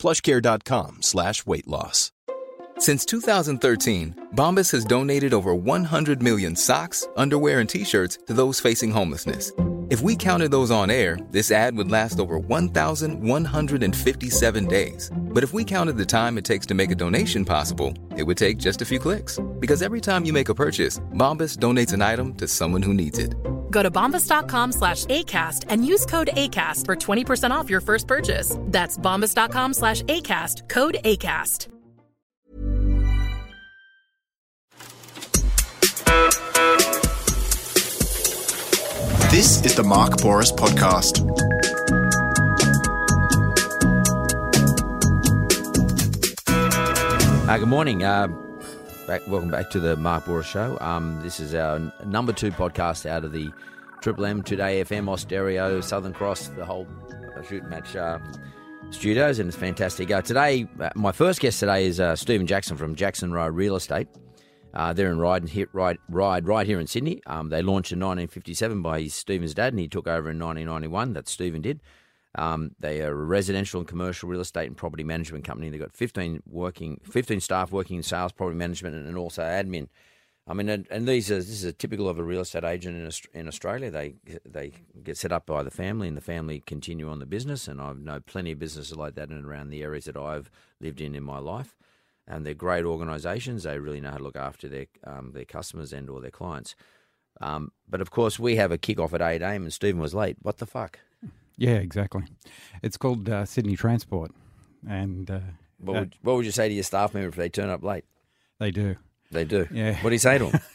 plushcare.com slash weight loss. Since 2013, Bombas has donated over 100 million socks, underwear, and t-shirts to those facing homelessness. If we counted those on air, this ad would last over 1,157 days. But if we counted the time it takes to make a donation possible, it would take just a few clicks. Because every time you make a purchase, Bombas donates an item to someone who needs it. Go to bombas.com slash ACAST and use code ACAST for 20% off your first purchase. That's bombas.com slash ACAST, code ACAST. This is the Mark Bouris Podcast. Uh, good morning. Uh, back, welcome back to the Mark Bouris Show. Um, this is our number two podcast out of the Triple M, Today FM, Austereo, Southern Cross, the whole shoot match uh, studios, and it's fantastic. Uh, today, uh, my first guest today is uh, Stephen Jackson from Jackson Rowe Real Estate. Uh, they're in Ryde, here, Ryde, Ride right here in Sydney. Um, they launched in 1957 by Stephen's dad, and he took over in 1991. That Stephen did. Um, they are a residential and commercial real estate and property management company. They've got 15 working, 15 staff working in sales, property management, and also admin. I mean, and, and these are this is a typical of a real estate agent in in Australia. They they get set up by the family, and the family continue on the business. And I know plenty of businesses like that in around the areas that I've lived in in my life. And they're great organisations. They really know how to look after their um, their customers and or their clients. Um, but of course, we have a kick off at eight am, and Stephen was late. What the fuck? Yeah, exactly. It's called uh, Sydney Transport, and uh, What uh, would, what would you say to your staff member if they turn up late? they do. They do. Yeah. What do you say to them?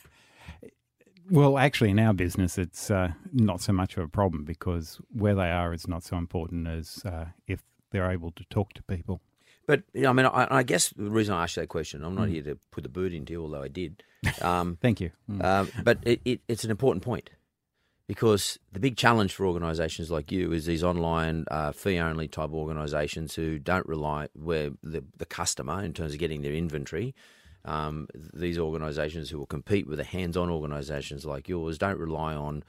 Well, actually, in our business, it's uh, not so much of a problem because where they are is not so important as uh, if they're able to talk to people. But you know, I mean, I, I guess the reason I asked that question, I'm not here to put the boot into you, although I did. Um, Thank you. Mm. um, but it, it, it's an important point because the big challenge for organisations like you is these online uh, fee-only type organisations who don't rely where the, the customer in terms of getting their inventory. Um, these organisations who will compete with the hands-on organisations like yours don't rely on,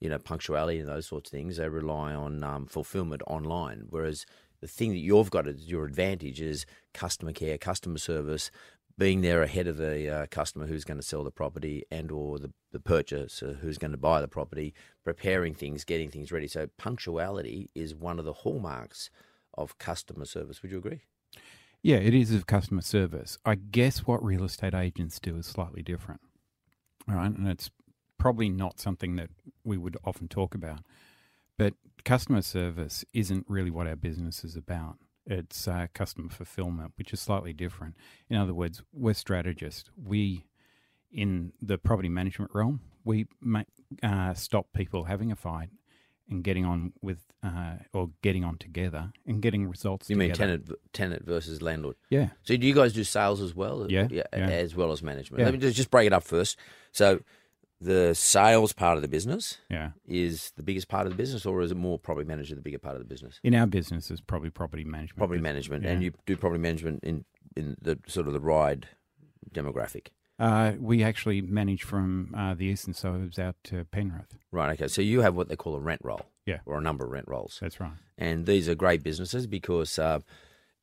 you know, punctuality and those sorts of things. They rely on um, fulfilment online. Whereas the thing that you've got as your advantage is customer care, customer service, being there ahead of the uh, customer who's going to sell the property and or the, the purchaser who's going to buy the property, preparing things, getting things ready. So punctuality is one of the hallmarks of customer service. Would you agree? Yeah, it is of customer service. I guess what real estate agents do is slightly different. All right. And it's probably not something that we would often talk about. But customer service isn't really what our business is about. It's uh, customer fulfillment, which is slightly different. In other words, we're strategists. We, in the property management realm, we ma- uh, stop people having a fight and getting on with, uh, or getting on together and getting results. You mean together. tenant tenant versus landlord? Yeah. So do you guys do sales as well? Yeah, yeah. as well as management. Yeah. Let me just, just break it up first. So the sales part of the business Yeah. is the biggest part of the business, or is it more property manager the bigger part of the business? In our business, it's probably property management. Property business. management, Yeah. and you do property management in in the sort of the Ryde demographic. Uh, we actually manage from uh, the eastern suburbs out to Penrith. Right. Okay. So you have what they call a rent roll. Yeah. Or a number of rent rolls. That's right. And these are great businesses because uh,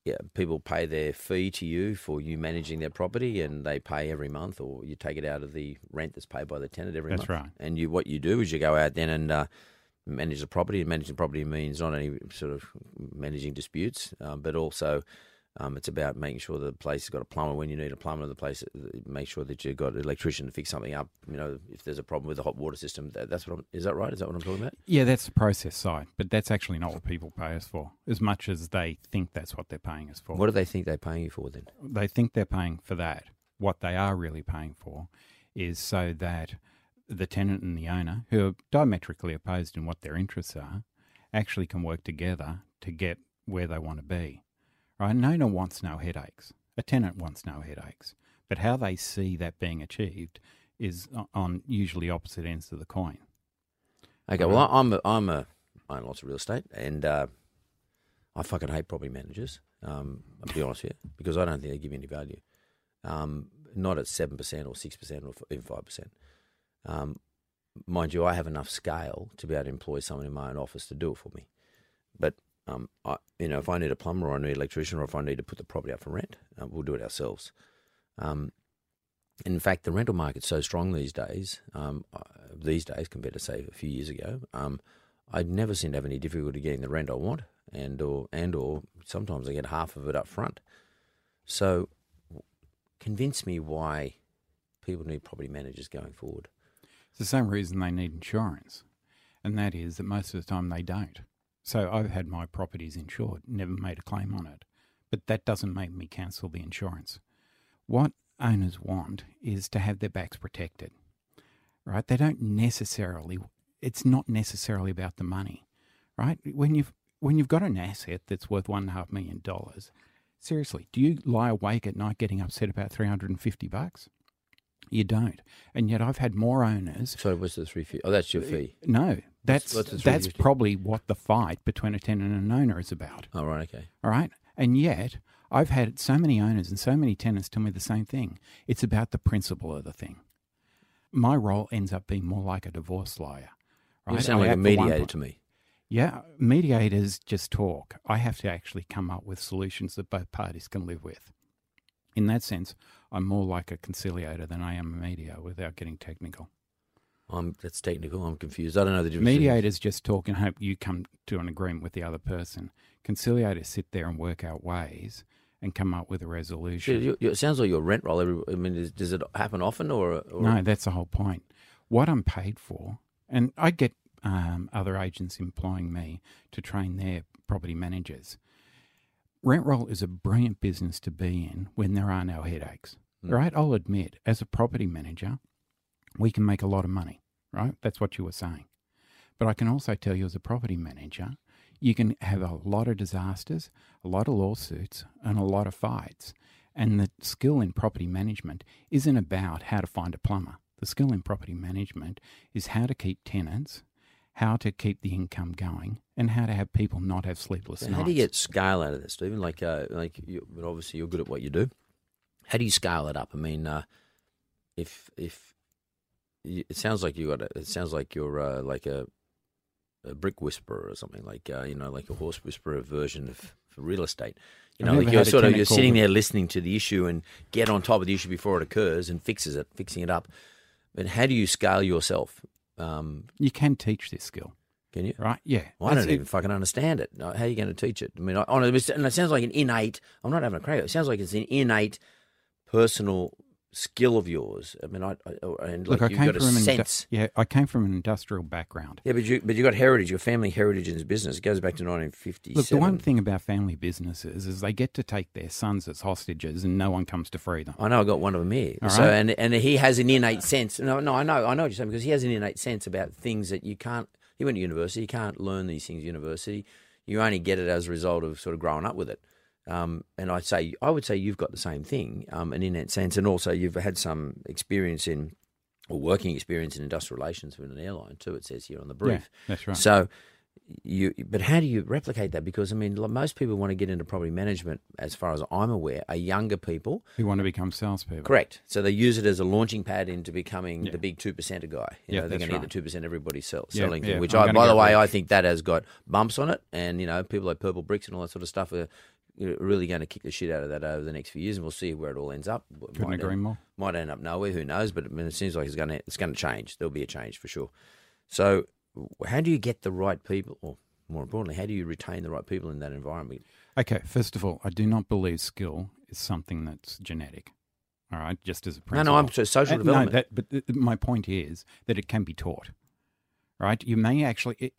yeah, people pay their fee to you for you managing their property, and they pay every month, or you take it out of the rent that's paid by the tenant every That's month. That's right. And you, what you do is you go out then and uh, manage the property. And managing the property means not only sort of managing disputes, um, but also um, it's about making sure the place has got a plumber when you need a plumber. The place, make sure that you've got an electrician to fix something up. You know, if there's a problem with the hot water system, that, that's what I'm, is that right? Is that what I'm talking about? Yeah, that's the process side, but that's actually not what people pay us for, as much as they think that's what they're paying us for. What do they think they're paying you for then? they think they're paying for that. What they are really paying for is so that the tenant and the owner, who are diametrically opposed in what their interests are, actually can work together to get where they want to be. Right? An owner wants no headaches. A tenant wants no headaches. But how they see that being achieved is on usually opposite ends of the coin. Okay, well, I- I'm a, I'm a I own lots of real estate, and uh, I fucking hate property managers. Um, I'll be honest with you, because I don't think they give you any value. Um, not at seven percent or six percent or even five percent. Um, mind you, I have enough scale to be able to employ someone in my own office to do it for me. But um, I, you know, if I need a plumber or I need an electrician or if I need to put the property up for rent, uh, we'll do it ourselves. Um, in fact, the rental market's so strong these days. Um, uh, these days compared to say a few years ago, um, I never seem to have any difficulty getting the rent I want, and or and or sometimes I get half of it up front. So, convince me why people need property managers going forward. It's the same reason they need insurance, and that is that most of the time they don't. So I've had my properties insured, never made a claim on it, but that doesn't make me cancel the insurance. What owners want is to have their backs protected, right? They don't necessarily. It's not necessarily about the money, right? When you've when you've got an asset that's worth one and a half million dollars, seriously, do you lie awake at night getting upset about three hundred and fifty bucks? You don't, and yet I've had more owners So, what's the three fee? Oh, that's your uh, fee. no, that's what's that's probably what the fight between a tenant and an owner is about. Oh, right, okay. All right, and yet I've had so many owners and so many tenants tell me the same thing. It's about the principle of the thing. My role ends up being more like a divorce lawyer. Right? You sound I like a act for one mediator to me. Yeah, mediators just talk. I have to actually come up with solutions that both parties can live with. In that sense, I'm more like a conciliator than I am a mediator without getting technical. I'm that's technical. I'm confused. I don't know the difference. Mediators just talk and hope you come to an agreement with the other person. Conciliators sit there and work out ways and come up with a So resolution. you, you, it sounds like your rent roll. Every, I mean, is, does it happen often or, or no, that's the whole point. What I'm paid for, and I get um, other agents employing me to train their property managers. Rent roll is a brilliant business to be in when there are no headaches, hmm. right? I'll admit, as a property manager, we can make a lot of money, right? That's what you were saying. But I can also tell you, as a property manager, you can have a lot of disasters, a lot of lawsuits, and a lot of fights. And the skill in property management isn't about how to find a plumber. The skill in property management is how to keep tenants, how to keep the income going, and how to have people not have sleepless nights. how do you get scale out of this, Stephen? Like, uh, like, you, but obviously you're good at what you do. How do you scale it up? I mean, uh, if if you, it sounds like you got, a, it sounds like you're uh, like a a brick whisperer or something like, uh, you know, like a horse whisperer version of for real estate. You know, like you're sort of you're sitting there listening to the issue and get on top of the issue before it occurs and fixes it, fixing it up. But how do you scale yourself? Um, You can teach this skill, can you? right? Yeah. Well, I don't it. even fucking understand it. How are you going to teach it? I mean, I, on a, and it sounds like an innate. I'm not having a crack. It sounds like it's an innate, personal skill of yours. I mean, I, I oh, and like Look, I came from an indu- sense. yeah, I came from an industrial background. yeah, but you but you got heritage. Your family heritage in this business it goes back to 1957. Look, the one thing about family businesses is they get to take their sons as hostages, and no one comes to free them. I know I got one of them here. All so right. and and he has an innate sense. No, no, I know, I know what you're saying because he has an innate sense about things that you can't. He went to university. You can't learn these things at university. You only get it as a result of sort of growing up with it. Um, and I'd say I would say you've got the same thing, um, in that sense, and also you've had some experience in or working experience in industrial relations with an airline too. It says here on the brief. Yeah, that's right. So you, but how do you replicate that? Because I mean, most people want to get into property management, as far as I'm aware, are younger people. Who want to become salespeople? Correct. So they use it as a launching pad into becoming Yeah. the big two percenter guy. You Yeah, know, they're going to get right. the two percent everybody sell, Yeah, selling thing. Which, I'm I, by the way, I think that has got bumps on it, and you know, people like Purple Bricks and all that sort of stuff are really going to kick the shit out of that over the next few years, and we'll see where it all ends up. Couldn't might agree end, more. Might end up nowhere. Who knows? But I mean, it seems like it's going to it's going to change. There'll be a change for sure. So, how do you get the right people, or more importantly, how do you retain the right people in that environment? Okay, first of all, I do not believe skill is something that's genetic. All right, just as a No, principle. no, I'm so social Uh, development. No, that, but th- my point is that it can be taught. Right? You may actually,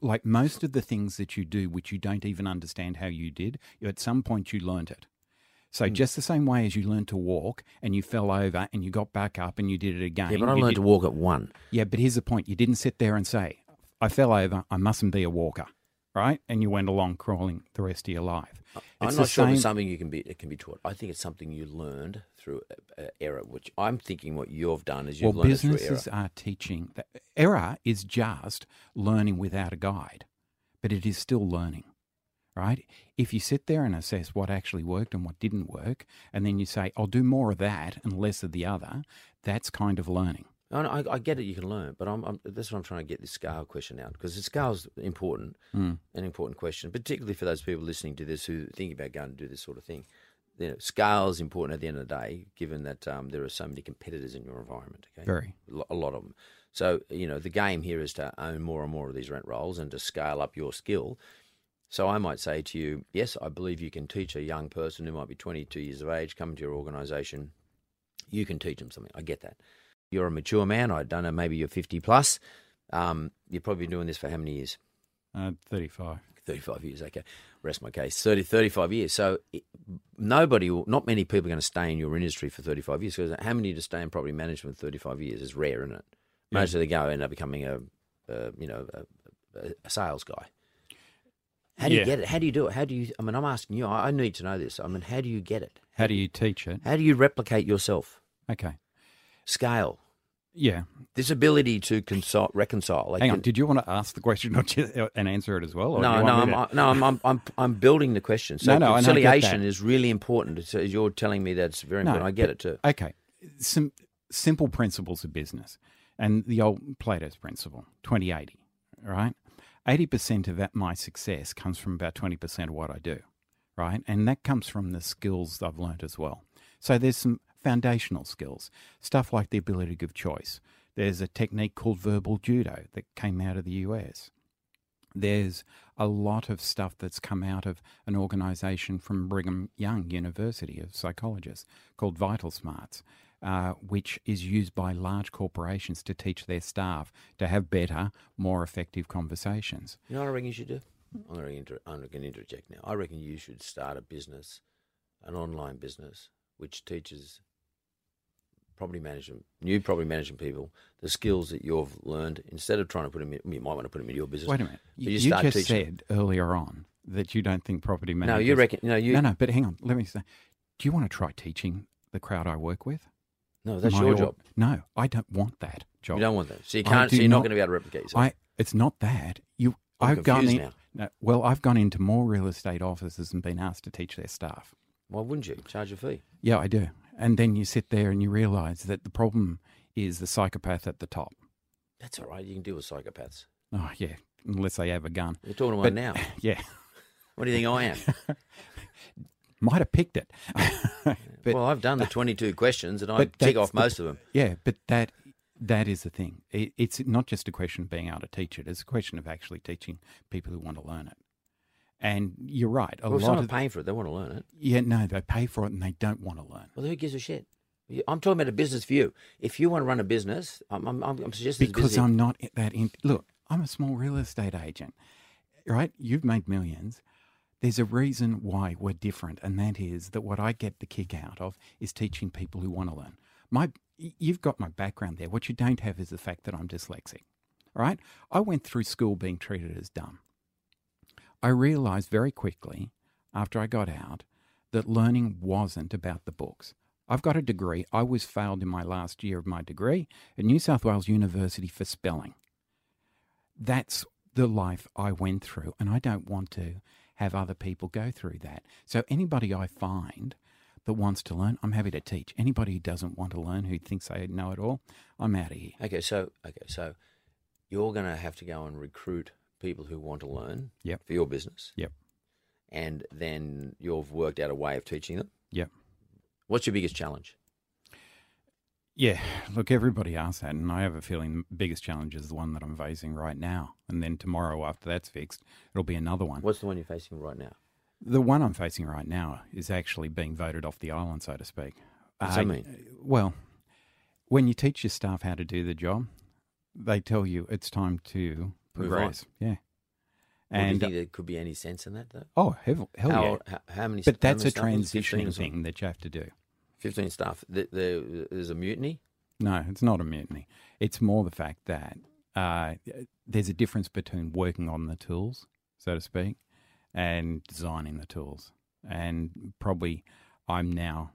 like most of the things that you do, which you don't even understand how you did, at some point you learnt it. So Hmm. just the same way as you learned to walk and you fell over and you got back up and you did it again. yeah, but I learned did- to walk at one. Yeah, but here's the point: you didn't sit there and say, "I fell over. I mustn't be a walker." Right? And you went along crawling the rest of your life. I'm It's not sure it's something you can be it can be taught. I think it's something you learned through uh, error. Which I'm thinking what you've done is you've well, learned through error. businesses are teaching. That error is just learning without a guide, but it is still learning, right? If you sit there and assess what actually worked and what didn't work, and then you say, "I'll do more of that and less of the other," that's kind of learning. No, I, I get it. You can learn, but I'm, I'm that's what I'm trying to get this scale question out because the scale's important, Mm. an important question, particularly for those people listening to this who think about going to do this sort of thing. You know, scale is important at the end of the day, given that um, there are so many competitors in your environment. Okay, Very. A lot of them. So you know, the game here is to own more and more of these rent rolls and to scale up your skill. So I might say to you, yes, I believe you can teach a young person who might be 22 years of age come to your organisation. You can teach them something. I get that. You're a mature man. I don't know. Maybe you're 50 plus. Um, you've probably been doing this for how many years? Uh, Thirty-five. 35 years. Okay, rest my case. 30, 35 years. So it, nobody, will, not many people are going to stay in your industry for 35 years. Because how many to stay in property management for 35 years is rare, isn't it? Most of them go end up becoming a, a you know, a, a, a sales guy. How do Yeah. you get it? How do you do it? How do you? I mean, I'm asking you. I, I need to know this. I mean, how do you get it? How do you teach it? How do you replicate yourself? Okay. Scale. Yeah. This ability to consult, reconcile. Like Hang on. Did you want to ask the question or just, uh, and answer it as well? or no, no, I'm, I- uh, no, I'm, I'm, I'm, I'm building the question. So No, no, and I get conciliation is really important. So you're telling me that's very No, important. I get but- it too. Okay. Some simple principles of business and the old Pareto's principle 20 80, right? 80% of that, my success comes from about 20% of what I do, right? And that comes from the skills I've learnt as well. So there's some foundational skills, stuff like the ability to give choice. There's a technique called verbal judo that came out of the US. There's a lot of stuff that's come out of an organization from Brigham Young University of psychologists called Vital Smarts, uh, which is used by large corporations to teach their staff to have better, more effective conversations. You know what I reckon you should do? I'm going inter- I'm going to interject now. I reckon you should start a business, an online business, which teaches property management, new property management people, the skills that you've learned. Instead of trying to put them, in, you might want to put them in your business. Wait a minute. You, you just teaching said earlier on that you don't think property management. No, you reckon? No, you. No, no, but hang on. Let me say. Do you want to try teaching the crowd I work with? No, that's your job. No, I don't want that job. You don't want that. So you can't. So you're not not- going to be able to replicate yourself. I. It's not that you. I'm I've gone in. now. No, well, I've gone into more real estate offices and been asked to teach their staff. Why wouldn't you charge a fee? Yeah, I do. And then you sit there and you realise that the problem is the psychopath at the top. That's all right. You can deal with psychopaths. Oh yeah, unless they have a gun. You're talking about But- now. Yeah, What do you think I am? might have picked it. but well, I've done the 22 questions and I tick off the- most of them. Yeah, but that that is the thing. It, it's not just a question of being able to teach it; it's a question of actually teaching people who want to learn it. And you're right. A Well, lot of paying for it, they want to learn it. yeah, no, they pay for it and they don't want to learn Well, who gives a shit? I'm talking about a business for you. If you want to run a business, I'm, I'm, I'm suggesting because. I'm not that. In, look, I'm a small real estate agent, right? You've made millions. There's a reason why we're different, and that is that what I get the kick out of is teaching people who want to learn. My, you've got my background there. What you don't have is the fact that I'm dyslexic, right? I went through school being treated as dumb. I realised very quickly after I got out that learning wasn't about the books. I've got a degree. I was failed in my last year of my degree at New South Wales University for spelling. That's the life I went through, and I don't want to have other people go through that. So, anybody I find that wants to learn, I'm happy to teach. Anybody who doesn't want to learn, who thinks they know it all, I'm out of here. Okay, so okay, so you're going to have to go and recruit people who want to learn Yep. for your business, Yep. and then you've worked out a way of teaching them. Yep. What's your biggest challenge? Yeah, look, everybody asks that, and I have a feeling the biggest challenge is the one that I'm facing right now. And then tomorrow, after that's fixed, it'll be another one. What's the one you're facing right now? The one I'm facing right now is actually being voted off the island, so to speak. What's uh, that mean? Well, when you teach your staff how to do the job, they tell you it's time to. Progress. Yeah. Well, do you And think there could be any sense in that though? oh, hell, hell how, yeah! how, how many? But that's many a staff is it? 15 or transitioning thing that you have to do. Fifteen staff. The, the, there's a mutiny. No, it's not a mutiny. It's more the fact that uh, there's a difference between working on the tools, so to speak, and designing the tools. and probably I'm now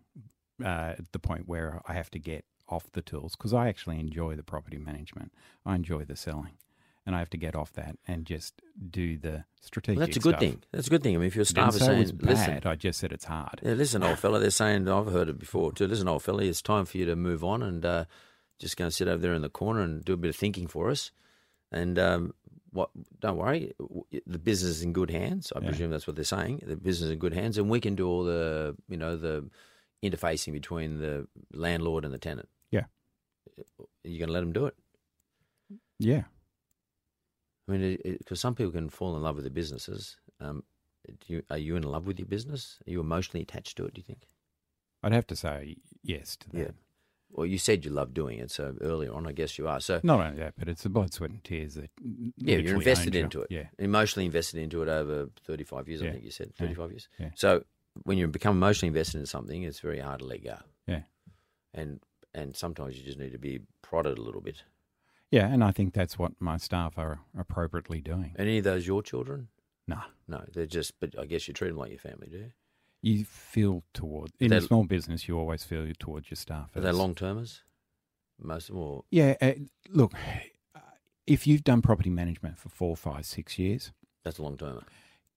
uh, at the point where I have to get off the tools because I actually enjoy the property management. I enjoy the selling, and I have to get off that and just do the strategic. Well, that's a good stuff. thing. That's a good thing. I mean, if your staff are saying, was listen, bad. I just said it's hard. Yeah, listen, old fella. They're saying I've heard it before too. Listen, old fella, it's time for you to move on and uh, just go and sit over there in the corner and do a bit of thinking for us. And um, what? Don't worry, the business is in good hands. I Yeah. presume that's what they're saying. The business is in good hands, and we can do all the you know the interfacing between the landlord and the tenant. Yeah. You're going to let them do it. Yeah. I mean, because some people can fall in love with their businesses. Um, do you, are you in love with your business? Are you emotionally attached to it? Do you think? I'd have to say yes to that. Yeah. Well, you said you love doing it, so earlier on, I guess you are. So Not only that, but it's the blood, sweat, and tears that. yeah, you're invested into it. Yeah. emotionally invested into it over 35 years. I think you said Yeah. 35 years. Yeah. So when you become emotionally invested in something, it's very hard to let go. Yeah. And and sometimes you just need to be prodded a little bit. Yeah, and I think that's what my staff are appropriately doing. Any of those your children? No, No, they're just. But I guess you treat them like your family, do you? you feel toward in a small business, you always feel towards your staff. Are they long termers? Most of them, or Yeah, uh, look, if you've done property management for four, five, six years, that's a long termer.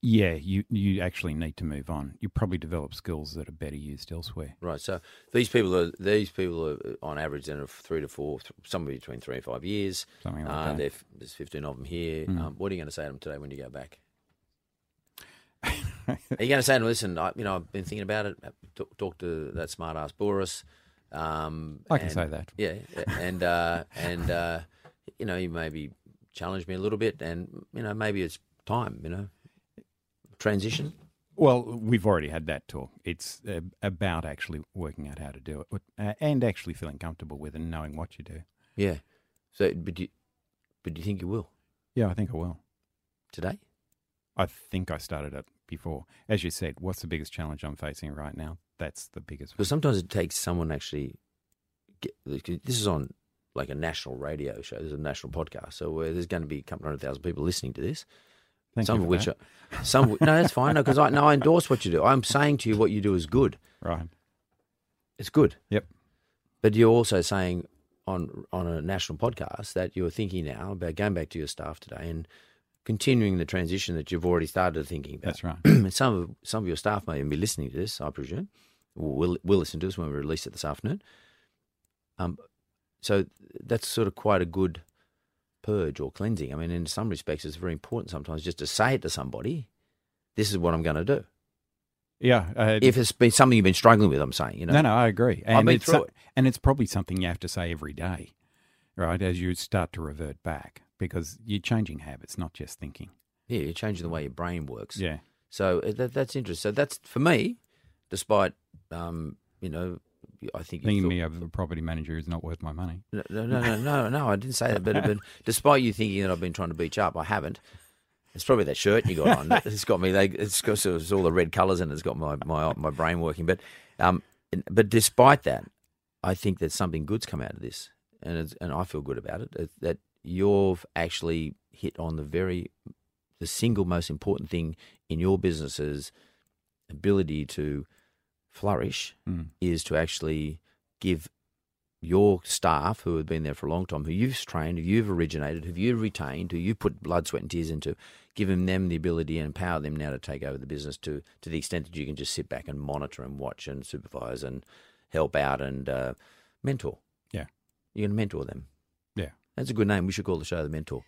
Yeah, you you actually need to move on. You probably develop skills that are better used elsewhere. Right. So these people are these people are uh, on average then of three to four, somewhere between three and five years. Something like Uh, that. There's fifteen of them here. Mm. Um, what are you going to say to them today when you go back? Are you going to say to them, listen, I, you know, I've been thinking about it. Talk, talk to that smart ass Bouris. Um, I can and- say that. Yeah, and uh, and uh, you know, you maybe challenge me a little bit, and you know, maybe it's time. You know, transition. Well, we've already had that talk. It's uh, about actually working out how to do it uh, and actually feeling comfortable with and knowing what you do. Yeah. So, but do you, but do you think you will Yeah, I think I will. today? I think I started it before. As you said, what's the biggest challenge I'm facing right now? That's the biggest Because sometimes it takes someone actually. Get, this is on like a national radio show. This is a national podcast, so there's going to be a couple hundred thousand people listening to this. Thank some you of which, that. are, some no, that's fine. No, because I no, I endorse what you do. I'm saying to you, what you do is good. Right. It's good. Yep. But you're also saying on on a national podcast that you're thinking now about going back to your staff today and continuing the transition that you've already started thinking about. That's right. And some of some of your staff may even be listening to this, I presume. Will will listen to this when we release it this afternoon. Um, so that's sort of quite a good purge or cleansing. I mean, in some respects, it's very important sometimes just to say it to somebody. This is what I'm going to do. Yeah. Uh, If it's been something you've been struggling with, I'm saying, you know, no, no, I agree. And been it's through it. And it's probably something you have to say every day, right? As you start to revert back because you're changing habits, not just thinking. yeah, you're changing the way your brain works. Yeah. So uh, that, that's interesting. So that's for me, despite um, you know, I think you Thinking thought- me of a property manager is not worth my money. No, no, no, no, no, I didn't say that. But, but despite you thinking that I've been trying to beach up, I haven't. It's probably that shirt you got on. It's got me. They, it's got it's all the red colours and it's got my, my my brain working. But um, but despite that, I think that something good's come out of this, and it's, and I feel good about it. it. That you've actually hit on the very the single most important thing in your business's ability to flourish Mm. is to actually give your staff who have been there for a long time, who you've trained, who you've originated, who you've retained, who you put blood, sweat, and tears into, giving them the ability and empower them now to take over the business to to the extent that you can just sit back and monitor and watch and supervise and help out and uh, mentor. Yeah. you can mentor them. Yeah. That's a good name. We should call the show the Mentor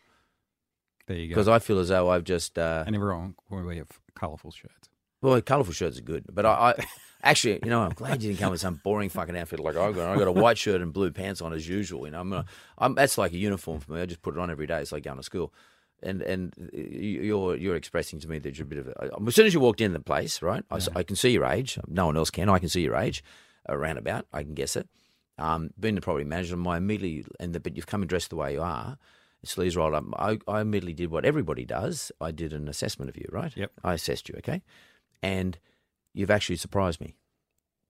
There you go. because I feel as though I've just. Uh, and everyone will wear colourful shirts. Well, colourful shirts are good, but I, I actually, you know, I'm glad you didn't come with some boring fucking outfit like I got. I got a white shirt and blue pants on as usual. You know, I'm, gonna, I'm that's like a uniform for me. I just put it on every day. It's like going to school, and and you- you're you're expressing to me that you're a bit of a. As soon as you walked in the place, right? I can see your age. No one else can. I can see your age, around about. I can guess it. Um, being the property manager, my immediately and the, but you've come and dressed the way you are. Sleeves rolled up. I, I immediately did what everybody does. I did an assessment of you, right? Yep. I assessed you, okay, and you've actually surprised me.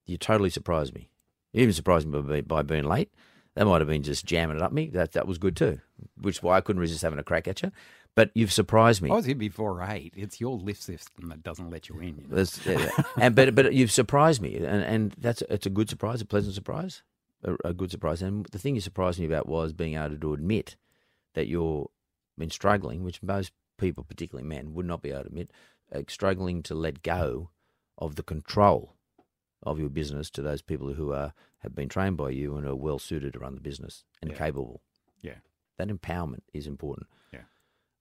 You totally surprised me. You even surprised me by, by being late. That might have been just jamming it up me. That that was good too, which is why I couldn't resist having a crack at you. But you've surprised me. I was here before eight. It's your lift system that doesn't let you in. You know? Yeah, and but but you've surprised me, and and that's it's a good surprise, a pleasant surprise, a, a good surprise. And the thing you surprised me about was being able to admit that you're been struggling, which most people, particularly men, would not be able to admit, Uh, struggling to let go of the control of your business to those people who are have been trained by you and are well suited to run the business and Yeah. capable. Yeah. That empowerment is important. Yeah.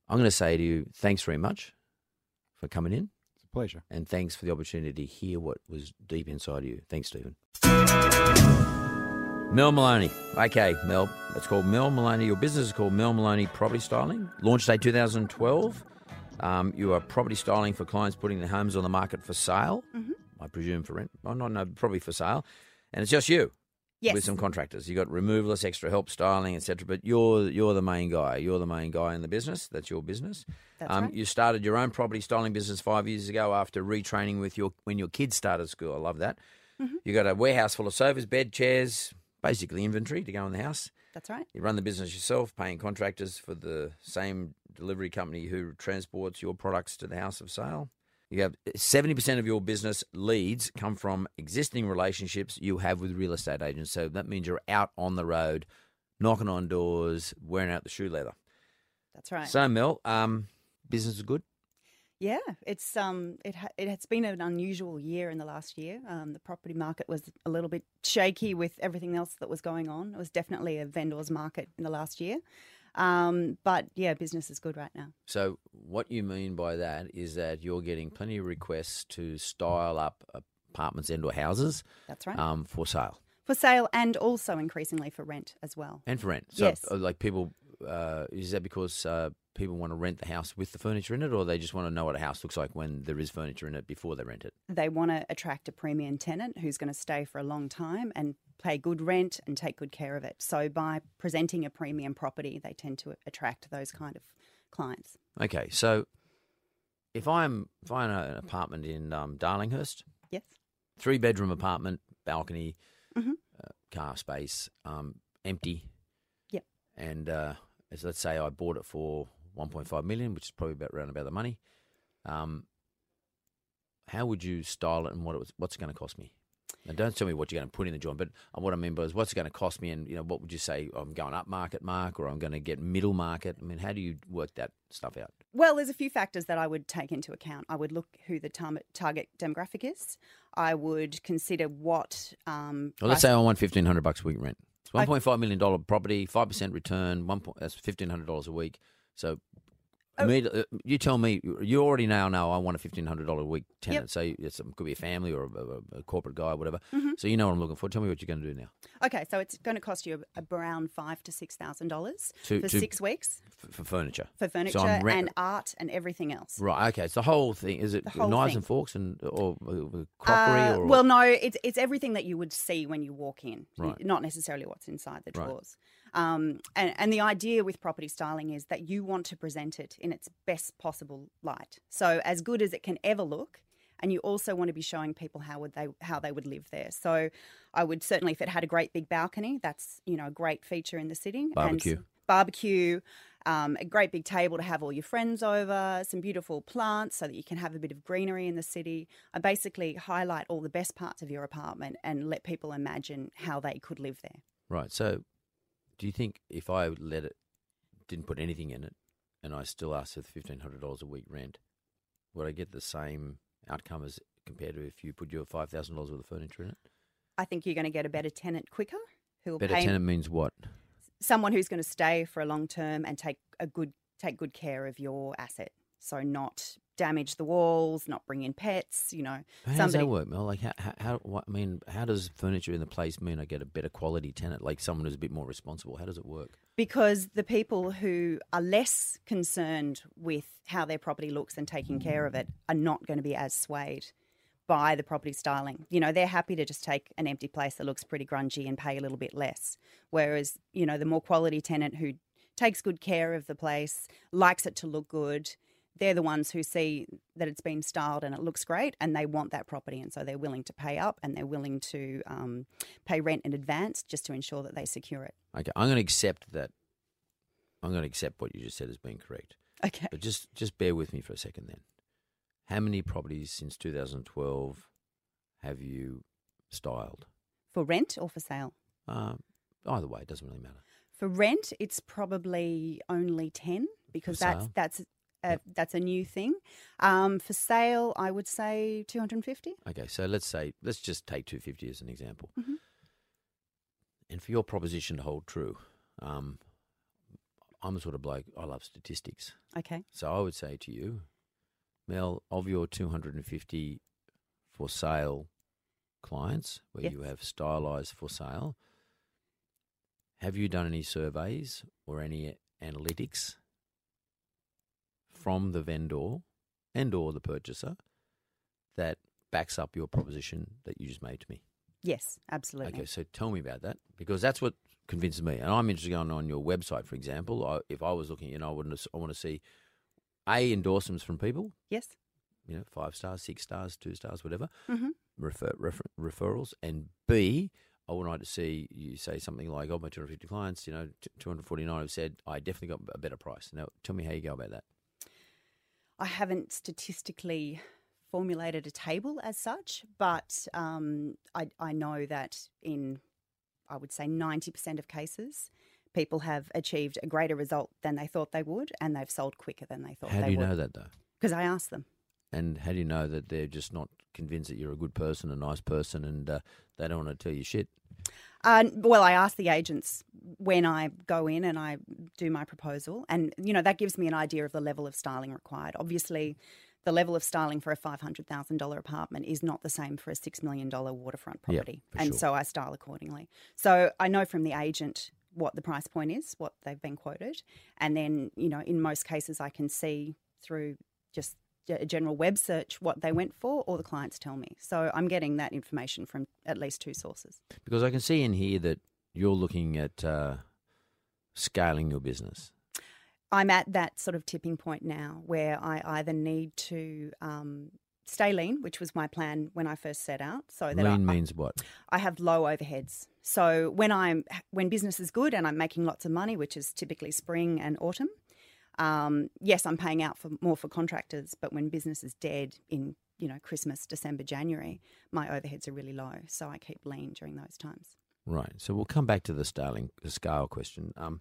I'm going to say to you, thanks very much for coming in It's a pleasure. and thanks for the opportunity to hear what was deep inside of you. Thanks, Stephen. Mel Moloney. Okay, Mel. It's called Mel Moloney. Your business is called Mel Moloney Property Styling. Launch date 2012. Um, you are property styling for clients putting their homes on the market for sale. I presume for rent. Oh, no, no, probably for sale. And it's just you Yes. with some contractors. You got removalists, extra help, styling, etc. But you're you're the main guy. You're the main guy in the business. That's your business. That's um, right. You started your own property styling business five years ago after retraining with your when your kids started school. I love that. Mm-hmm. You got a warehouse full of sofas, bed, chairs, basically inventory to go in the house. That's right. You run the business yourself, paying contractors for the same delivery company who transports your products to the house of sale. You have 70% of your business leads come from existing relationships you have with real estate agents. So that means you're out on the road, knocking on doors, wearing out the shoe leather. That's right. So, Mel, um, business is good. Yeah, it's um, it ha- it has been an unusual year in the last year. Um, the property market was a little bit shaky with everything else that was going on. It was definitely a vendor's market in the last year, um, but yeah, business is good right now. So, what you mean by that is that you're getting plenty of requests to style up apartments and or houses That's right um, for sale for sale and also increasingly for rent as well. and for rent. So, Yes. uh, like people, uh, is that because uh, people want to rent the house with the furniture in it, or they just want to know what a house looks like when there is furniture in it before they rent it? They want to attract a premium tenant who's going to stay for a long time and pay good rent and take good care of it. So by presenting a premium property, they tend to attract those kind of clients. Okay, so if I'm if I own an apartment in um, Darlinghurst, Yes. three bedroom apartment, balcony, Mhm. uh, car space, um, empty. Yep. And uh, as let's say I bought it for 1.5 million, which is probably about around about the money. Um, how would you style it, and what it was, what's it going to cost me? Now, don't tell me what you're going to put in the joint, but what I mean by is what's it going to cost me, and you know what would you say? I'm going up market, mark, or I'm going to get middle market. I mean, how do you work that stuff out? Well, there's a few factors that I would take into account. I would look who the target demographic is. I would consider what. Um, Well, let's say I want fifteen hundred bucks a week rent. It's one point five million dollar property, five percent return. One point that's fifteen hundred dollars a week. So, Oh. uh, you tell me you already now know I want a fifteen hundred dollar a week tenant. Yep. So it's, it could be a family or a, a, a corporate guy, or whatever. Mm-hmm. So you know what I'm looking for. Tell me what you're going to do now Okay, so it's going to cost you around five to six thousand dollars for to- six weeks for, for furniture. for furniture So I'm and art and everything else. Right. Okay. It's the whole thing. Is it knives thing. and forks and or, uh, crockery Uh, or well, no, it's it's everything that you would see when you walk in, Right. not necessarily what's inside the Right. Um, and, and the idea with property styling is that you want to present it in its best possible light, so as good as it can ever look. And you also want to be showing people how would they how they would live there. So, I would certainly, if it had a great big balcony, that's you know a great feature in the city. And Barbecue. barbecue, um, a great big table to have all your friends over, some beautiful plants so that you can have a bit of greenery in the city. I basically highlight all the best parts of your apartment and let people imagine how they could live there. Right. So, do you think if I let it, didn't put anything in it, and I still asked for fifteen hundred dollars a week rent, would I get the same outcome as compared to if you put your five thousand dollars worth of furniture in it? I think you're going to get a better tenant quicker who will Better pay tenant means what? someone who's going to stay for a long term and take a good take good care of your asset. So not damage the walls, not bring in pets, you know. How does that work, Mel? Like, how, how, how what, I mean, how does furniture in the place mean I get a better quality tenant, like someone who's a bit more responsible? How does it work? because the people who are less concerned with how their property looks and taking care of it are not going to be as swayed by the property styling. You know, they're happy to just take an empty place that looks pretty grungy and pay a little bit less. Whereas, you know, the more quality tenant who takes good care of the place, likes it to look good, they're the ones who see that it's been styled and it looks great and they want that property. And so they're willing to pay up and they're willing to um, pay rent in advance just to ensure that they secure it. Okay, I'm going to accept that. I'm going to accept what you just said as being correct. Okay. But just just bear with me for a second then. How many properties since 2012 have you styled? For rent or for sale? Um, either way, it doesn't really matter. For rent, it's probably only ten because that's that's a, that's a new thing. Um, for sale, I would say two hundred and fifty. Okay, so let's say let's just take 250 as an example. Mhm. And for your proposition to hold true, um, I'm the sort of bloke I love statistics. Okay. So I would say to you, Mel, of your 250 for sale clients where Yes. you have stylized for sale, have you done any surveys or any analytics from the vendor and or the purchaser that backs up your proposition that you just made to me? Yes, absolutely. Okay, so tell me about that because that's what convinces me. And I'm interested in going on your website, for example. I, if I was looking, you know, I wouldn't. I want to see a endorsements from people. Yes. You know, five stars, six stars, two stars, whatever. hmm Refer, refer, referrals, and B, I would like to see you say something like, "Oh, my 250 clients, you know, 249 have said I definitely got a better price." Now, tell me how you go about that. I haven't statistically formulated a table as such, but um, I, I know that in, I would say, 90% of cases, people have achieved a greater result than they thought they would, and they've sold quicker than they thought How they do you would. know that though? Because I asked them. And how do you know that they're just not convinced that you're a good person, a nice person, and uh, they don't want to tell you shit? Uh, well, I ask the agents when I go in and I do my proposal, and you know that gives me an idea of the level of styling required. Obviously, the level of styling for a five hundred thousand dollar apartment is not the same for a six million dollar waterfront property, for and sure. so I style accordingly. So I know from the agent what the price point is, what they've been quoted, and then you know in most cases I can see through just a general web search what they went for, or the clients tell me. So I'm getting that information from at least two sources. Because I can see in here that you're looking at uh, scaling your business. I'm at that sort of tipping point now where I either need to um, stay lean, which was my plan when I first set out, so that Lean I, means what? I have low overheads. So when I'm when business is good and I'm making lots of money, which is typically spring and autumn, um, yes, I'm paying out for more for contractors. But when business is dead in you know Christmas, December, January, my overheads are really low, so I keep lean during those times. Right. So we'll come back to the scaling, the scale question. Um,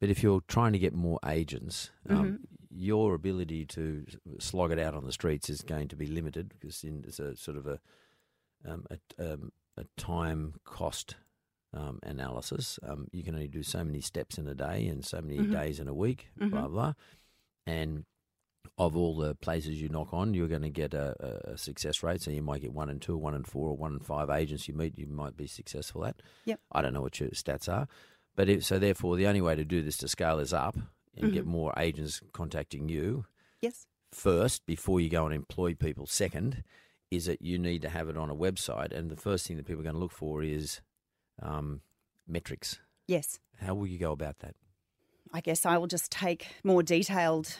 but if you're trying to get more agents, um, Mm-hmm. your ability to slog it out on the streets is going to be limited because in, it's a sort of a um, a, um, a time cost um, analysis. Um, you can only do so many steps in a day and so many Mhm. days in a week, blah Mhm. blah. And of all the places you knock on, you're going to get a, a- success rate. So you might get one and two, one and four, or one and five agents you meet. You might be successful at. Yep. I don't know what your stats are, but if, so therefore the only way to do this to scale is up and get Mhm. more agents contacting you Yes. first before you go and employ people. Second is that you need to have it on a website, and the first thing that people are going to look for is um, metrics. Yes. How will you go about that? I guess I will just take more detailed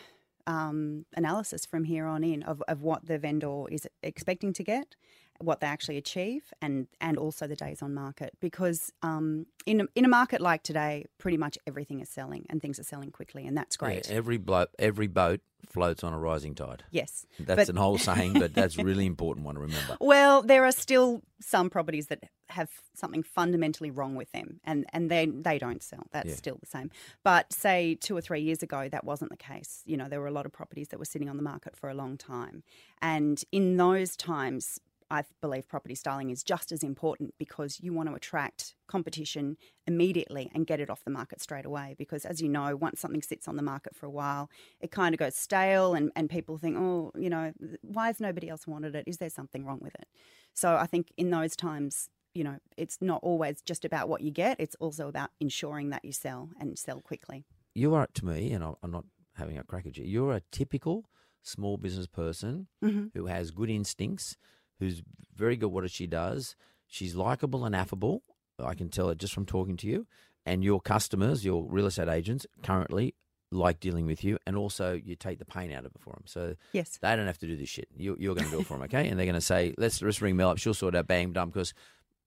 um, analysis from here on in of, of what the vendor is expecting to get, what they actually achieve, and and also the days on market. Because um, in a, in a market like today, pretty much everything is selling and things are selling quickly, and that's great. Yeah, every blo- every boat floats on a rising tide. yes. That's But- an old saying, but that's really important one to remember. Well, there are still some properties that have something fundamentally wrong with them, and, and they they don't sell. That's Yeah. still the same. But say two or three years ago, that wasn't the case. You know, there were a lot of properties that were sitting on the market for a long time, and in those times. I believe property styling is just as important because you want to attract competition immediately and get it off the market straight away. Because, as you know, once something sits on the market for a while, it kind of goes stale, and, and people think, oh, you know, why has nobody else wanted it? Is there something wrong with it? So I think in those times, you know, it's not always just about what you get, it's also about ensuring that you sell and sell quickly. You are to me, and I'm not having a crack at you. You're a typical small business person Mm-hmm. who has good instincts, who's very good at what she does. She's likable and affable. I can tell it just from talking to you. And your customers, your real estate agents, currently like dealing with you, and also you take the pain out of it for them. So Yes. they don't have to do this shit. You, you're going to do it for them, okay? And they're going to say, let's just ring Mel up. She'll sort out bang done because,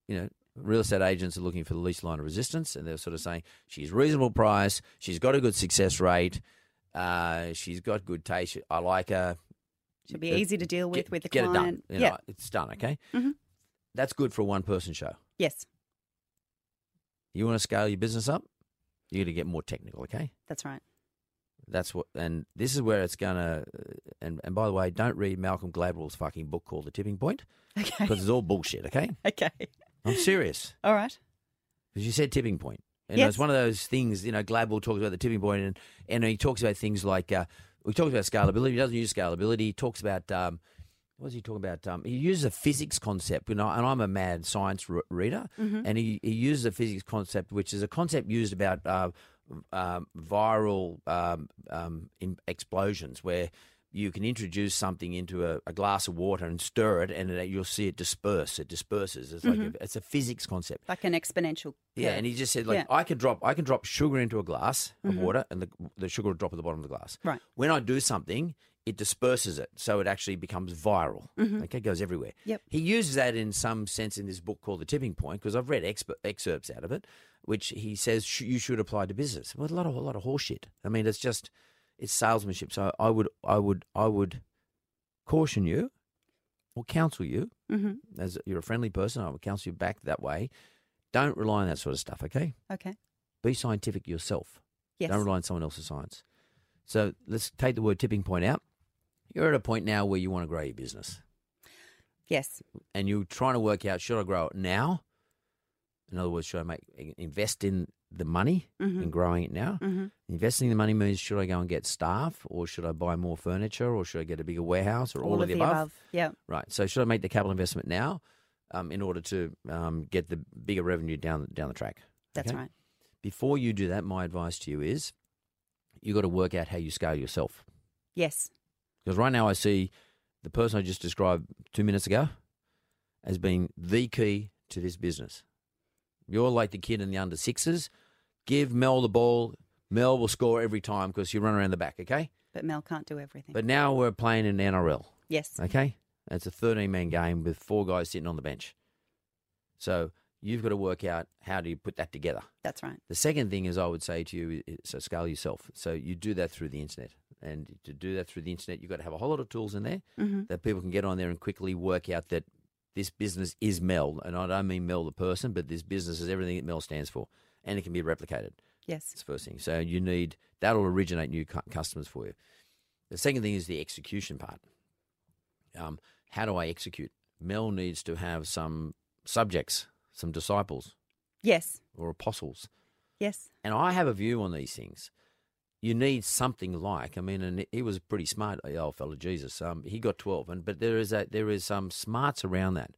you know, real estate agents are looking for the least line of resistance, and they're sort of saying she's reasonable price, she's got a good success rate, Uh, she's got good taste. I like her. Should be Uh, easy to deal with get, with the get client. it done. You know, yeah. it's done. Okay, Mhm. that's good for a one person show. Yes, You want to scale your business up, you got to get more technical. Okay, that's right. that's what, and this is where it's gonna. And and by the way, don't read Malcolm Gladwell's fucking book called The Tipping Point Okay. because it's all bullshit. Okay, okay. I'm serious All right. because you said tipping point. And Yes. it's one of those things, you know, Gladwell talks about the tipping point and, and he talks about things like, uh, we talks about scalability. He doesn't use scalability. He talks about, um, what does he talk about? Um, he uses a physics concept, you know, and I'm a mad science re- reader, and he, he uses a physics concept, which is a concept used about uh, um, viral um, um, explosions, where you can introduce something into a, a glass of water and stir it, and it, you'll see it disperse. It disperses. It's like a, it's a physics concept. Like an exponential. Yeah, curve. and he just said like Yeah. Mm-hmm. I can drop I can drop sugar into a glass of water, and the the sugar will drop at the bottom of the glass. Right. When I do something, it disperses it, so it actually becomes viral. Okay, it goes everywhere. Mm-hmm. Yep. He uses that in some sense in this book called The Tipping Point because I've read exp- excerpts out of it, which he says sh- you should apply to business. Well, a lot of a lot of horseshit. I mean, it's just it's salesmanship. So I would I would I would caution you or counsel you hmm as you're a friendly person. I would counsel you back that way. Don't rely on that sort of stuff. Okay Okay. be scientific yourself. Yes. Don't rely on someone else's science. So let's take the word tipping point out. You're at a point now where you want to grow your business Yes. and you're trying to work out should I grow it now? In other words, should I make invest in the money Mhm. in growing it now? hmm Investing the money means should I go and get staff or should I buy more furniture or should I get a bigger warehouse or all, of the above. Yeah. Right. So should I make the capital investment now um, in order to um, get the bigger revenue down down the track? That's Okay? right. Before you do that, my advice to you is you got to work out how you scale yourself. Yes. Because right now I see the person I just described two minutes ago as being the key to this business. You're like the kid in the under sixes. Give Mel the ball. Mel will score every time because you run around the back, okay? But Mel can't do everything. But now we're playing in NRL, yes. okay? It's a 13 man game with four guys sitting on the bench. So you've got to work out how do you put that together. That's right. The second thing is I would say to you, so scale yourself. So you do that through the internet. And to do that through the internet, you've got to have a whole lot of tools in there hmm that people can get on there and quickly work out that this business is Mel. And I don't mean Mel the person, but this business is everything that Mel stands for. And it can be replicated. Yes. That's the first thing. So you need, that'll originate new cu- customers for you. The second thing is the execution part. Um, how do I execute? Mel needs to have some subjects, some disciples Yes. or apostles. Yes. And I have a view on these things. You need something like, I mean, and he was pretty smart, the old fellow Jesus. Um, he got twelve, and but there is a there is some smarts around that.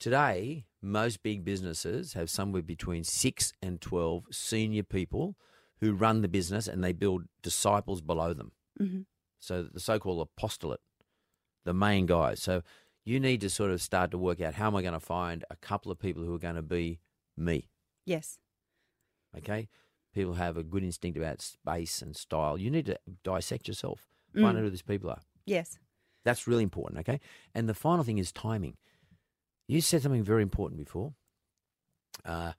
Today, most big businesses have somewhere between six and twelve senior people who run the business, and they build disciples below them. hmm So the so-called apostolate, the main guys. So you need to sort of start to work out how am I going to find a couple of people who are going to be me. Yes. Okay, people have a good instinct about space and style. You need to dissect yourself, find out who these people are. Yes. That's really important. Okay, and the final thing is timing. You said something very important before. Uh,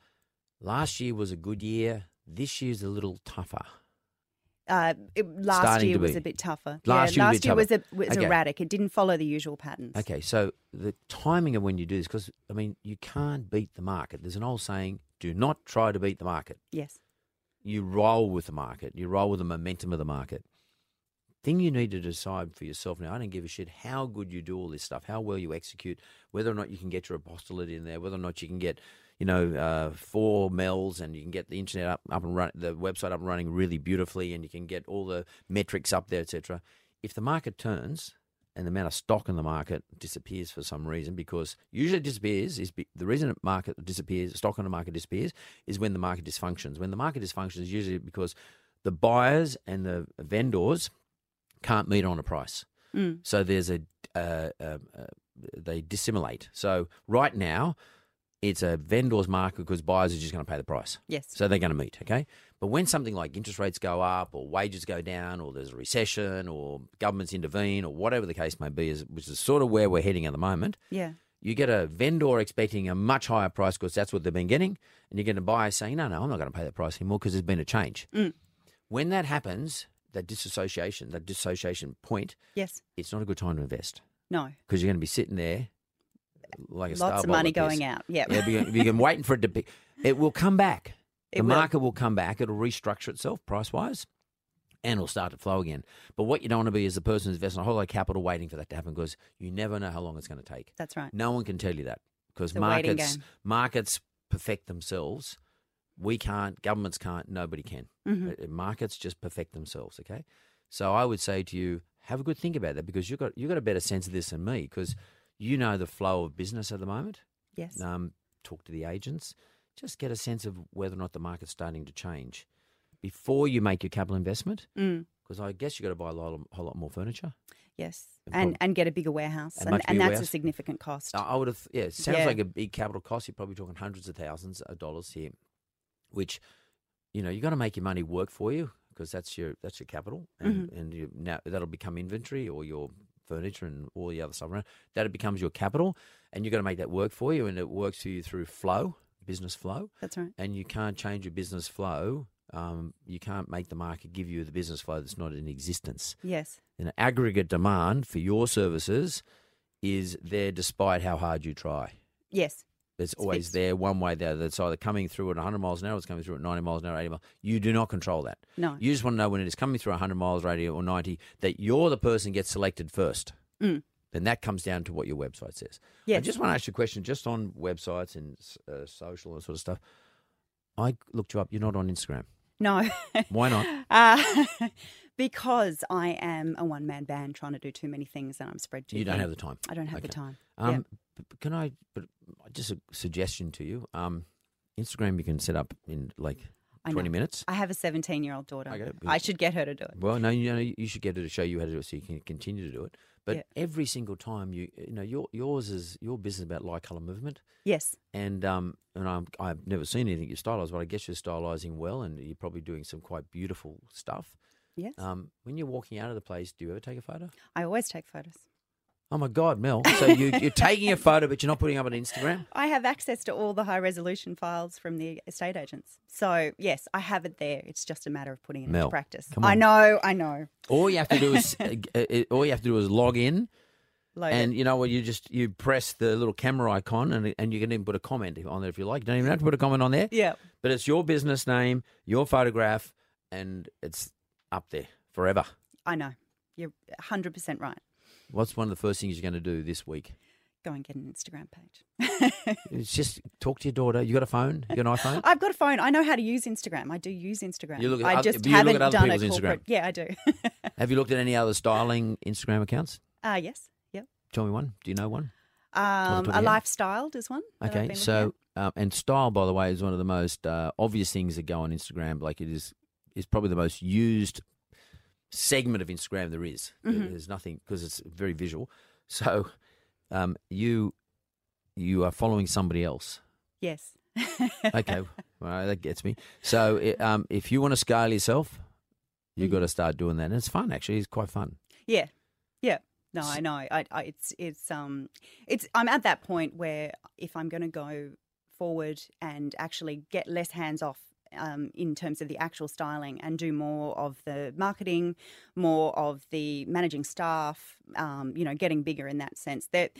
last year was a good year. This year's a little tougher. Uh, it, last year was a bit tougher. Last yeah, year last year was, a, was Okay. erratic. It didn't follow the usual patterns. Okay, so the timing of when you do this, because I mean, you can't beat the market. There's an old saying: "Do not try to beat the market." Yes. you roll with the market. You roll with the momentum of the market. Thing you need to decide for yourself now. I don't give a shit how good you do all this stuff, how well you execute, whether or not you can get your apostolate in there, whether or not you can get, you know, uh, four mells and you can get the internet up, up and run, the website up and running really beautifully, and you can get all the metrics up there, etc. If the market turns and the amount of stock in the market disappears for some reason, because usually it disappears is the reason the market disappears, stock on the market disappears, is when the market dysfunctions. When the market dysfunctions, usually because the buyers and the vendors can't meet on a price. Mm. So there's a uh, uh, uh, they dissimulate. So right now, it's a vendor's market because buyers are just going to pay the price. Yes. So they're going to meet, okay? But when something like interest rates go up or wages go down or there's a recession or governments intervene or whatever the case may be, is, which is sort of where we're heading at the moment, Yeah. you get a vendor expecting a much higher price because that's what they've been getting, and you get a buyer saying, no, no, I'm not going to pay that price anymore because there's been a change. Mm. When that happens, that disassociation, that dissociation point, Yes. it's not a good time to invest No. because you're going to be sitting there like a Lots of money going out. Yep. Yeah, you're you're waiting for it to be. It will come back. It the will. market will come back. It'll restructure itself price wise, and it'll start to flow again. But what you don't want to be is the person who's investing a whole lot of capital waiting for that to happen because you never know how long it's going to take. That's right. No one can tell you that because It's a waiting markets markets perfect themselves. We can't. Governments can't. Nobody can. Mhm. Uh, Markets just perfect themselves. Okay. So I would say to you, have a good think about that because you've got you've got a better sense of this than me because you know the flow of business at the moment. Yes. Um, talk to the agents. Just get a sense of whether or not the market's starting to change before you make your capital investment. Mm. Because I guess you've got to buy a lot, whole lot more furniture. Yes. And And get a bigger warehouse. And And, much and, that's warehouse. a significant cost. I I would have, yeah, it sounds Yeah. like a big capital cost. You're probably talking hundreds of thousands of dollars here, which, you know, you got to make your money work for you because that's your that's your capital, and Mm-hmm. and you, now that'll become inventory or your furniture and all the other stuff around. That it becomes your capital, and you've got to make that work for you, and it works for you through flow, business flow, That's right. and you can't change your business flow. Um, you can't make the market give you the business flow that's not in existence Yes. an aggregate demand for your services is there despite how hard you try. Yes. It's, It's always there one way there. That's either coming through at 100 miles an hour, it's coming through at 90 miles an hour, 80 miles. You do not control that. No. You just want to know when it is coming through 100 miles radio or 90 that you're the person gets selected first. Mm. Then that comes down to what your website says. I just want to ask you a question just on websites and uh, social and sort of stuff. I looked you up. You're not on Instagram. No. Why not? Uh, because I am a one man band trying to do too many things and I'm spread too You don't thin. have the time. I don't have the time. Um, yeah. B- b- Can I? But just a suggestion to you. Um, Instagram you can set up in like I know. twenty minutes. I have a 17 year old daughter. Okay, I should get her to do it. Well, no, you know, you should get her to show you how to do it, so you can continue to do it. But Yeah. every single time you, you know, your yours is your business about light color movement, Yes. and um, and I'm, I've never seen anything you stylize, but I guess you're stylizing well, and you're probably doing some quite beautiful stuff. Yes. Um, when you're walking out of the place, do you ever take a photo? I always take photos. Oh my God, Mel! So you, you're taking a photo, but you're not putting up on Instagram. I have access to all the high resolution files from the estate agents. So, yes, I have it there. It's just a matter of putting it Mel, into practice. I know, I know. All you have to do is uh, uh, all you have to do is log in, Load and it. you know what? You just you press the little camera icon, and and you can even put a comment on there if you like. You don't even have to put a comment on there, Yeah. but it's your business name, your photograph, and it's up there forever. I know. You're 100% right. What's one of the first things you're going to do this week? Go and get an Instagram page. It's just talk to your daughter. You got a phone? You got an iPhone? I've got a phone. I know how to use Instagram. I do use Instagram. You look at I just you haven't at other done a people's Instagram. corporate. Yeah, I do. have you looked at any other styling Instagram accounts? Ah, yes. Yep. Tell me one. Do you know one? Um, a lifestyle is one. Okay, so um, and style, by the way, is one of the most uh, obvious things that go on Instagram. Like it is, is probably the most used segment of Instagram there is. Mhm. There's nothing because it's very visual. So, um, you you are following somebody else. Yes. Okay, well, that gets me. So, it, um, if you want to scale yourself, you've Mhm. got to start doing that. And it's fun, actually. It's quite fun. Yeah, yeah. No, I know. I, I, it's it's um it's I'm at that point where if I'm going to go forward and actually get less hands off um, in terms of the actual styling and do more of the marketing, more of the managing staff, um, you know, getting bigger in that sense. That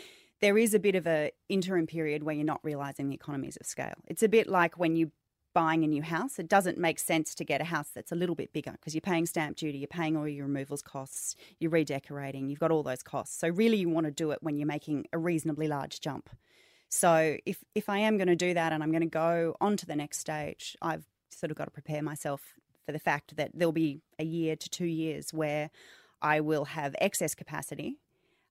there is a bit of a interim period where you're not realizing the economies of scale. It's a bit like when you buying a new house, it doesn't make sense to get a house that's a little bit bigger because you're paying stamp duty, you're paying all your removals costs, you're redecorating, you've got all those costs. So really you want to do it when you're making a reasonably large jump. So if if I am going to do that and I'm going to go on to the next stage, I've sort of got to prepare myself for the fact that there'll be a year to 2 years where I will have excess capacity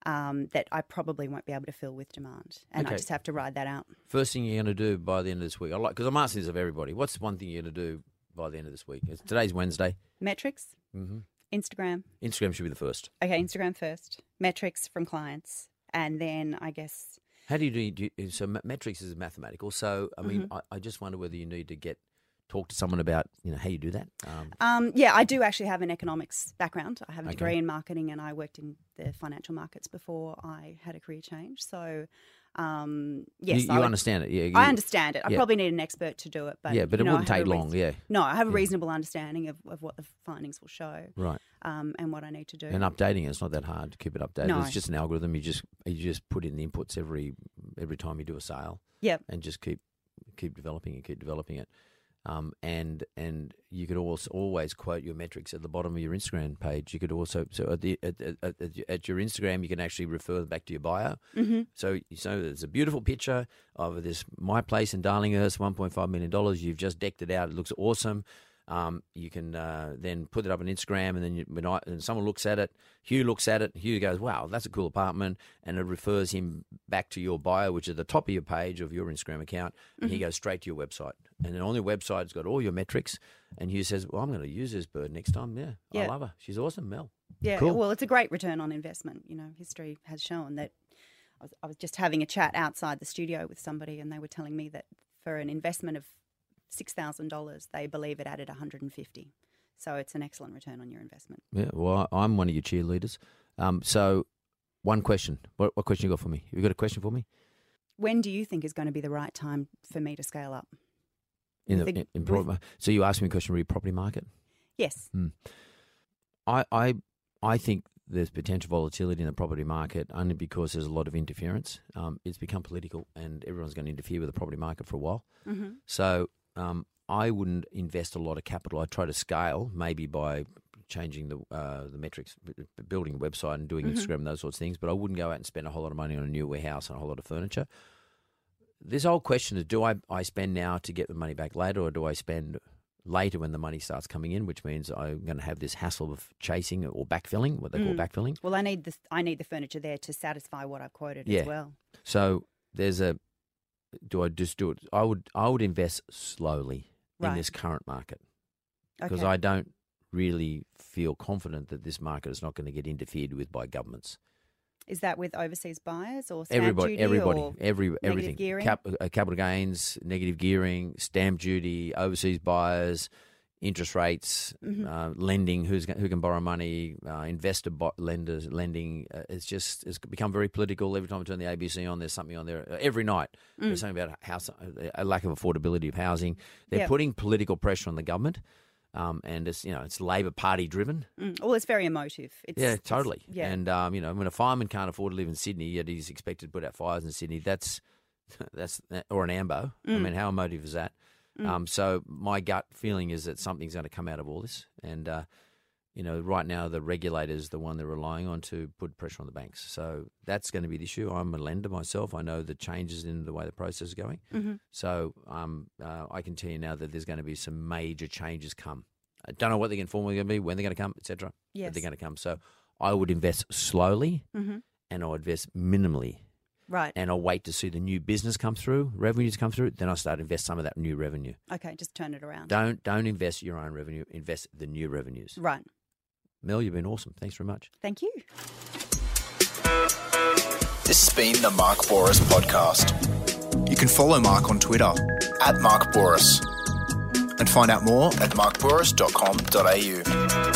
um, that I probably won't be able to fill with demand, and I just have to ride that out. First thing you're going to do by the end of this week, I like because I'm asking this of everybody. What's one thing you're going to do by the end of this week? It's, today's Wednesday. Metrics, hmm Instagram, Instagram should be the first. Okay, Instagram first. Metrics from clients, and then I guess How do you do? do you, so metrics is mathematical. So I mean, Mm-hmm. I, I just wonder whether you need to get talk to someone about you know how you do that. Um, um, yeah, I do actually have an economics background. I have a Okay. degree in marketing, and I worked in the financial markets before I had a career change. So Um, yes, you, you would- understand it. Yeah, you- I understand it. I yeah. probably need an expert to do it, but Yeah, but it know, wouldn't take long, reason- yeah. No, I have a Yeah. reasonable understanding of, of what the findings will show Right. um, and what I need to do. And updating it, it's not that hard to keep it updated. No. It's just an algorithm. You just you just put in the inputs every every time you do a sale. Yep. And just keep keep developing it, keep developing it. Um, and and you could also always quote your metrics at the bottom of your Instagram page. You could also so at the at, at, at, your Instagram you can actually refer back to your bio. hmm So so there's a beautiful picture of this my place in Darlinghurst, 1.5 million dollars. You've just decked it out. It looks awesome. Um, you can uh, then put it up on Instagram, and then you, when I, and someone looks at it, Hugh looks at it. Hugh goes, "Wow, that's a cool apartment," and it refers him back to your bio, which is the top of your page of your Instagram account, and he goes straight to your website. And then on your website, it's got all your metrics. And Hugh says, "Well, I'm going to use this bird next time. Yeah, I love her. She's awesome, Mel." Yeah, Cool. well, it's a great return on investment. You know, history has shown that. I was, I was just having a chat outside the studio with somebody, and they were telling me that for an investment of six thousand dollars, they believe it added one hundred and fifty. So it's an excellent return on your investment. Yeah, well, I'm one of your cheerleaders. Um, so, one question. What, what question you got for me? You got a question for me? When do you think is going to be the right time for me to scale up? In the, the- in, in with- so you asked me a question re property market. Yes. I, I I think there's potential volatility in the property market only because there's a lot of interference. Um, it's become political, and everyone's going to interfere with the property market for a while. hmm So um, I wouldn't invest a lot of capital. I'd try to scale, maybe by changing the uh, the metrics, building a website and doing Mhm. Instagram and those sorts of things. But I wouldn't go out and spend a whole lot of money on a new warehouse and a whole lot of furniture. This whole question is: Do I I spend now to get the money back later, or do I spend later when the money starts coming in? Which means I'm going to have this hassle of chasing or backfilling, what they call Mm. backfilling. Well, I need the I need the furniture there to satisfy what I've quoted Yeah. as well. So there's a. Do I just do it? I would I would invest slowly in this current market. because Okay. I don't really feel confident that this market is not going to get interfered with by governments. Is that with overseas buyers or stamp Everybody, duty everybody, or every everything. gearing? Cap, uh, capital gains, negative gearing, stamp duty, overseas buyers, interest rates, Mhm. uh, lending. Who's who can borrow money? Uh, investor bo- lenders lending. Uh, it's just it's become very political. Every time I turn the ABC on, there's something on there. Uh, every night there's something about house, a lack of affordability of housing. They're Yep. putting political pressure on the government. Um, and it's you know it's Labor Party driven. Mm. Well, it's very emotive. It's, Yeah, it's- totally. yeah. And um, you know, when a fireman can't afford to live in Sydney, yet he's expected to put out fires in Sydney, that's that's or an ambo. I Mm. mean, how emotive is that? Um, so my gut feeling is that something's going to come out of all this, and uh, you know, right now the regulator is the one they're relying on to put pressure on the banks. So that's going to be the issue. I'm a lender myself. I know the changes in the way the process is going. Mhm. So um, uh, I can tell you now that there's going to be some major changes come. I don't know what they're formally going to be, when they're going to come, etc. But Yes. they're going to come. So I would invest slowly Mhm. and I would invest minimally. Right. And I'll wait to see the new business come through, revenues come through, then I'll start to invest some of that new revenue. Okay, just turn it around. Don't don't invest your own revenue, invest the new revenues. Right. Mel, you've been awesome. Thanks very much. Thank you. This has been the Mark Bouris Podcast. You can follow Mark on Twitter at Mark Bouris and find out more at markbouris.com.au.